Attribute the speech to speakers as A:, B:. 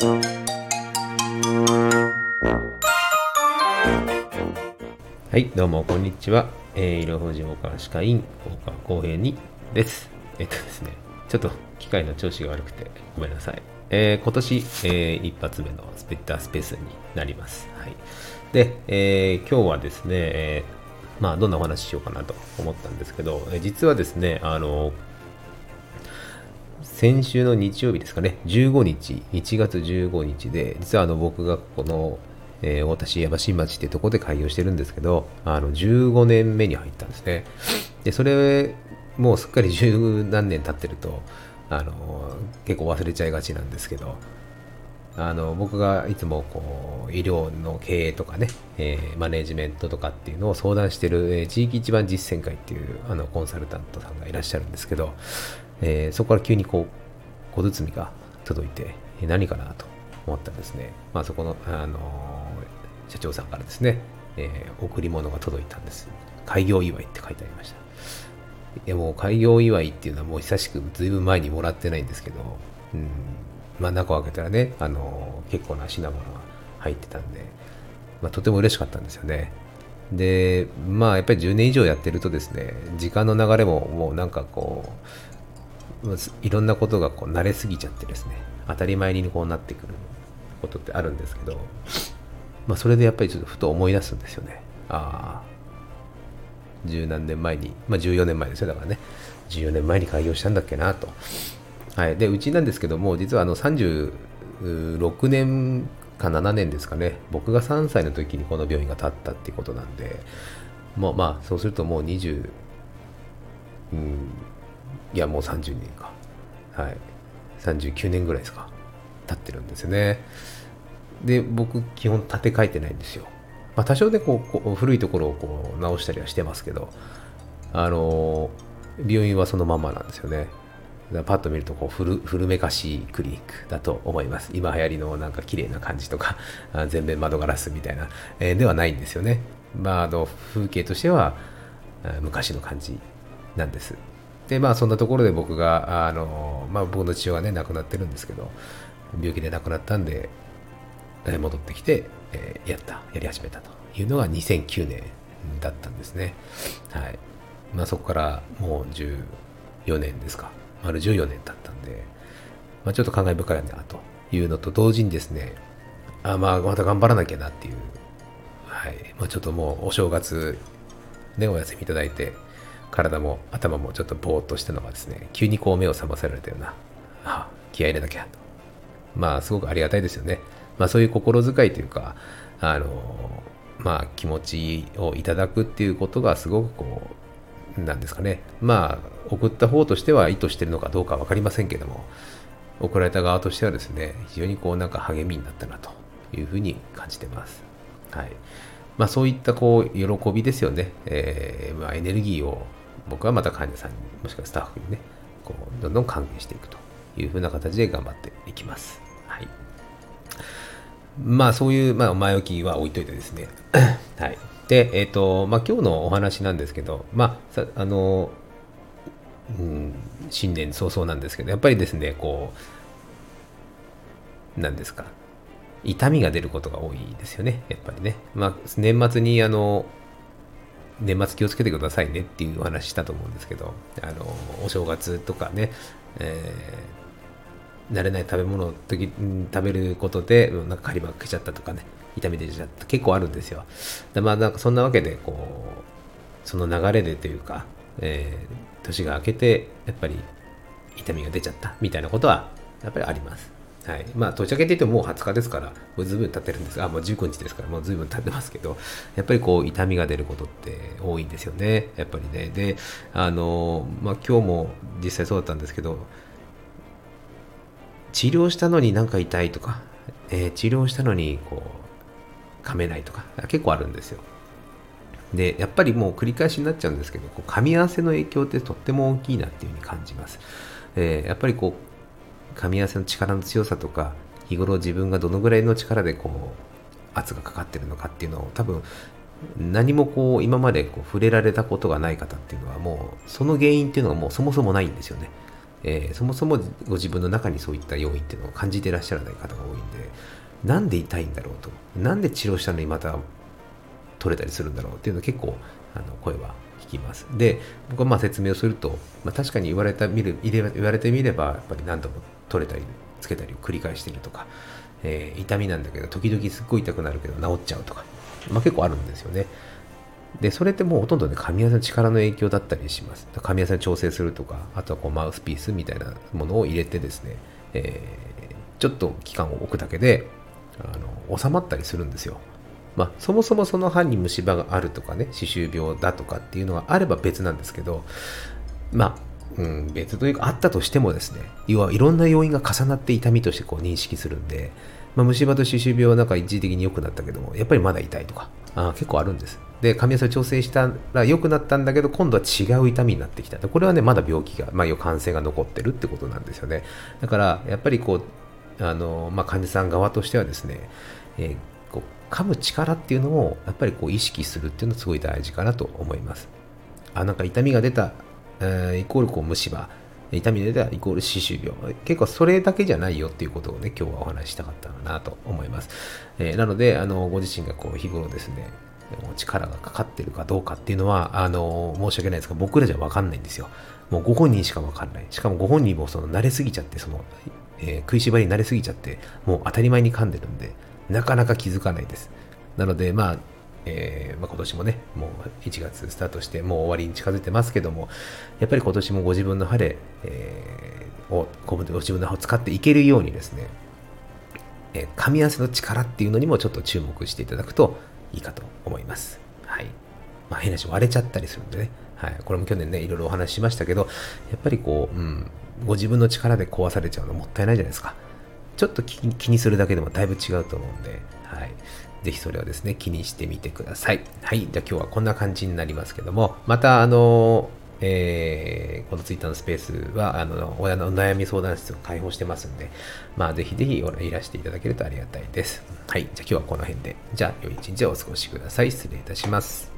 A: はい、どうも、こんにちは。えー、医療法人岡歯科医院、岡公平にです。えっとですね、ちょっと機械の調子が悪くてごめんなさい。えー、今年、えー、一発目のスペッタースペースになります。はい。で、えー、今日はですね、えー、まあ、どんなお話ししようかなと思ったんですけど、実はですね、あの、先週の日曜日ですかね、15日、1月15日で、実はあの僕がこの、えー、太田市山新町っていうとこで開業してるんですけど、あの、15年目に入ったんですね。で、それ、もうすっかり十何年経ってると、あの、結構忘れちゃいがちなんですけど、あの僕がいつもこう医療の経営とかね、えー、マネジメントとかっていうのを相談してる、えー、地域一番実践会っていうあのコンサルタントさんがいらっしゃるんですけど、えー、そこから急にこう小包が届いて、え何かなと思ったらですね、まあ、そこの、あの社長さんからですね、え贈り物が届いたんです。開業祝いって書いてありました。いやも開業祝いっていうのはもう久しくずいぶん前にもらってないんですけど、うん。まあ、中を開けたらね、あの結構な品物が入ってたんで、まあ、とても嬉しかったんですよね。で、まあ、やっぱり10年以上やってるとですね、時間の流れももうなんかこう、いろんなことがこう慣れすぎちゃってですね、当たり前にこうなってくることってあるんですけど、まあ、それでやっぱりちょっとふと思い出すんですよね。ああ、十何年前に、まあ14年前ですよ、だからね、14年前に開業したんだっけなと。はい、でうちなんですけども実はあの36年か7年ですかね僕が3歳の時にこの病院が建ったっていうことなんでもうまあそうするともう20うんいやもう30年かはい39年ぐらいですか経ってるんですよねで僕基本建て替えてないんですよまあ多少でこうこう古いところをこう直したりはしてますけどあの病院はそのままなんですよねパッと見るとこう古古めかしいクリニックだと思います。今流行りのなんか綺麗な感じとか、全面窓ガラスみたいな、えー、ではないんですよね。まあ、あの風景としては昔の感じなんです。で、まあそんなところで僕が、あのまあ僕の父親がね、亡くなってるんですけど、病気で亡くなったんで、戻ってきて、えー、やった、やり始めたというのが2009年だったんですね。はい。まあそこからもう14年ですか。丸14年経ったんで、まあ、ちょっと感慨深いなというのと同時にですね、あまあ、また頑張らなきゃなっていう、はい。まあ、ちょっともうお正月、ね、お休みいただいて、体も頭もちょっとぼーっとしたのがですね、急にこう目を覚まされたような、あ気合入れなきゃと。まあ、すごくありがたいですよね。まあ、そういう心遣いというか、あの、まあ、気持ちをいただくっていうことがすごくこう、なんですかね。まあ、送った方としては意図してるのかどうか分かりませんけども、送られた側としてはですね、非常にこうなんか励みになったなというふうに感じてます。はい。まあそういったこう喜びですよね。えー、まあエネルギーを僕はまた患者さんに、もしくはスタッフにね、こうどんどん還元していくというふうな形で頑張っていきます。はい。まあそういう、まあ前置きは置いといてですね。はい。で、えっ、ー、と、まあ、今日のお話なんですけど、まあ、あの、うん、新年早々なんですけど、やっぱりですね、こう、なんですか、痛みが出ることが多いですよね、やっぱりね。まあ、年末に、あの、年末気をつけてくださいねっていうお話したと思うんですけど、あの、お正月とかね、えー、慣れない食べ物を時食べることで、なんか狩りばっけちゃったとかね、痛み出ちゃった結構あるんですよ。でまあなんかそんなわけでこうその流れでというか、えー、年が明けてやっぱり痛みが出ちゃったみたいなことはやっぱりあります。はい。まあ、年明けて言ってももう20日ですから、もうずいぶん経ってるんですが、あ、もう19日ですから、もうずいぶん経ってますけど、やっぱりこう、痛みが出ることって多いんですよね。やっぱりね。で、あの、まあ、今日も実際そうだったんですけど、治療したのになんか痛いとか、えー、治療したのにこう噛めないとか結構あるんですよ。で、やっぱりもう繰り返しになっちゃうんですけど、こう噛み合わせの影響ってとっても大きいなっていうふうに感じます。えー、やっぱりこう、噛み合わせの力の強さとか、日頃自分がどのぐらいの力でこう、圧がかかってるのかっていうのを多分、何もこう、今までこう触れられたことがない方っていうのはもう、その原因っていうのはもうそもそもないんですよね。えー、そもそもご自分の中にそういった要因っていうのを感じてらっしゃらない方が多いんでなんで痛いんだろうとなんで治療したのにまた取れたりするんだろうっていうのは結構あの声は聞きますで僕はまあ説明をすると、まあ、確かに言われた見る言われてみればやっぱり何度も取れたりつけたりを繰り返しているとか、えー、痛みなんだけど時々すっごい痛くなるけど治っちゃうとか、まあ、結構あるんですよね。でそれってもうほとんどね神谷さんの力の影響だったりします。神谷さん調整するとかあとはこうマウスピースみたいなものを入れてですね、えー、ちょっと期間を置くだけであの収まったりするんですよ。まあ、そもそもその歯に虫歯があるとかね歯周病だとかっていうのがあれば別なんですけどまあうん、別というかあったとしてもですね要はいろんな要因が重なって痛みとしてこう認識するんで、まあ、虫歯と歯周病はなんか一時的に良くなったけどもやっぱりまだ痛いとかあ結構あるんです。で髪痩せを調整したら良くなったんだけど今度は違う痛みになってきた。これはねまだ病気が、まあ、感染が残ってるってことなんですよね。だからやっぱりこうあの、まあ、患者さん側としてはですね、えー、こう噛む力っていうのをやっぱりこう意識するっていうのはすごい大事かなと思います。あなんか痛みが出たえー、イコールこう虫歯。痛みで出たイコール歯周病。結構それだけじゃないよっていうことをね今日はお話ししたかったなと思います、えー、なのであのご自身がこう日頃ですね力がかかってるかどうかっていうのはあの申し訳ないですが僕らじゃ分かんないんですよ。もうご本人しか分かんない。しかもご本人もその慣れすぎちゃってその、えー、食いしばりに慣れすぎちゃってもう当たり前に噛んでるんでなかなか気づかないです。なのでまあえー、まあ、今年もね、もう1月スタートして、もう終わりに近づいてますけども、やっぱり今年もご自分の歯で、えー、をご自分の歯を使っていけるようにですね、えー、噛み合わせの力っていうのにもちょっと注目していただくといいかと思います。はい。まあ、変な話割れちゃったりするんでね、はい。これも去年ね、いろいろお話ししましたけど、やっぱりこう、うん、ご自分の力で壊されちゃうのもったいないじゃないですか。ちょっと気にするだけでもだいぶ違うと思うんで、はい。ぜひそれをですね、気にしてみてください。はい。じゃあ今日はこんな感じになりますけども、またあの、えー、このツイッターのスペースは、あの、親の悩み相談室を開放してますんで、まあ、ぜひぜひいらしていただけるとありがたいです。はい。じゃあ今日はこの辺で。じゃあ、良い一日をお過ごしください。失礼いたします。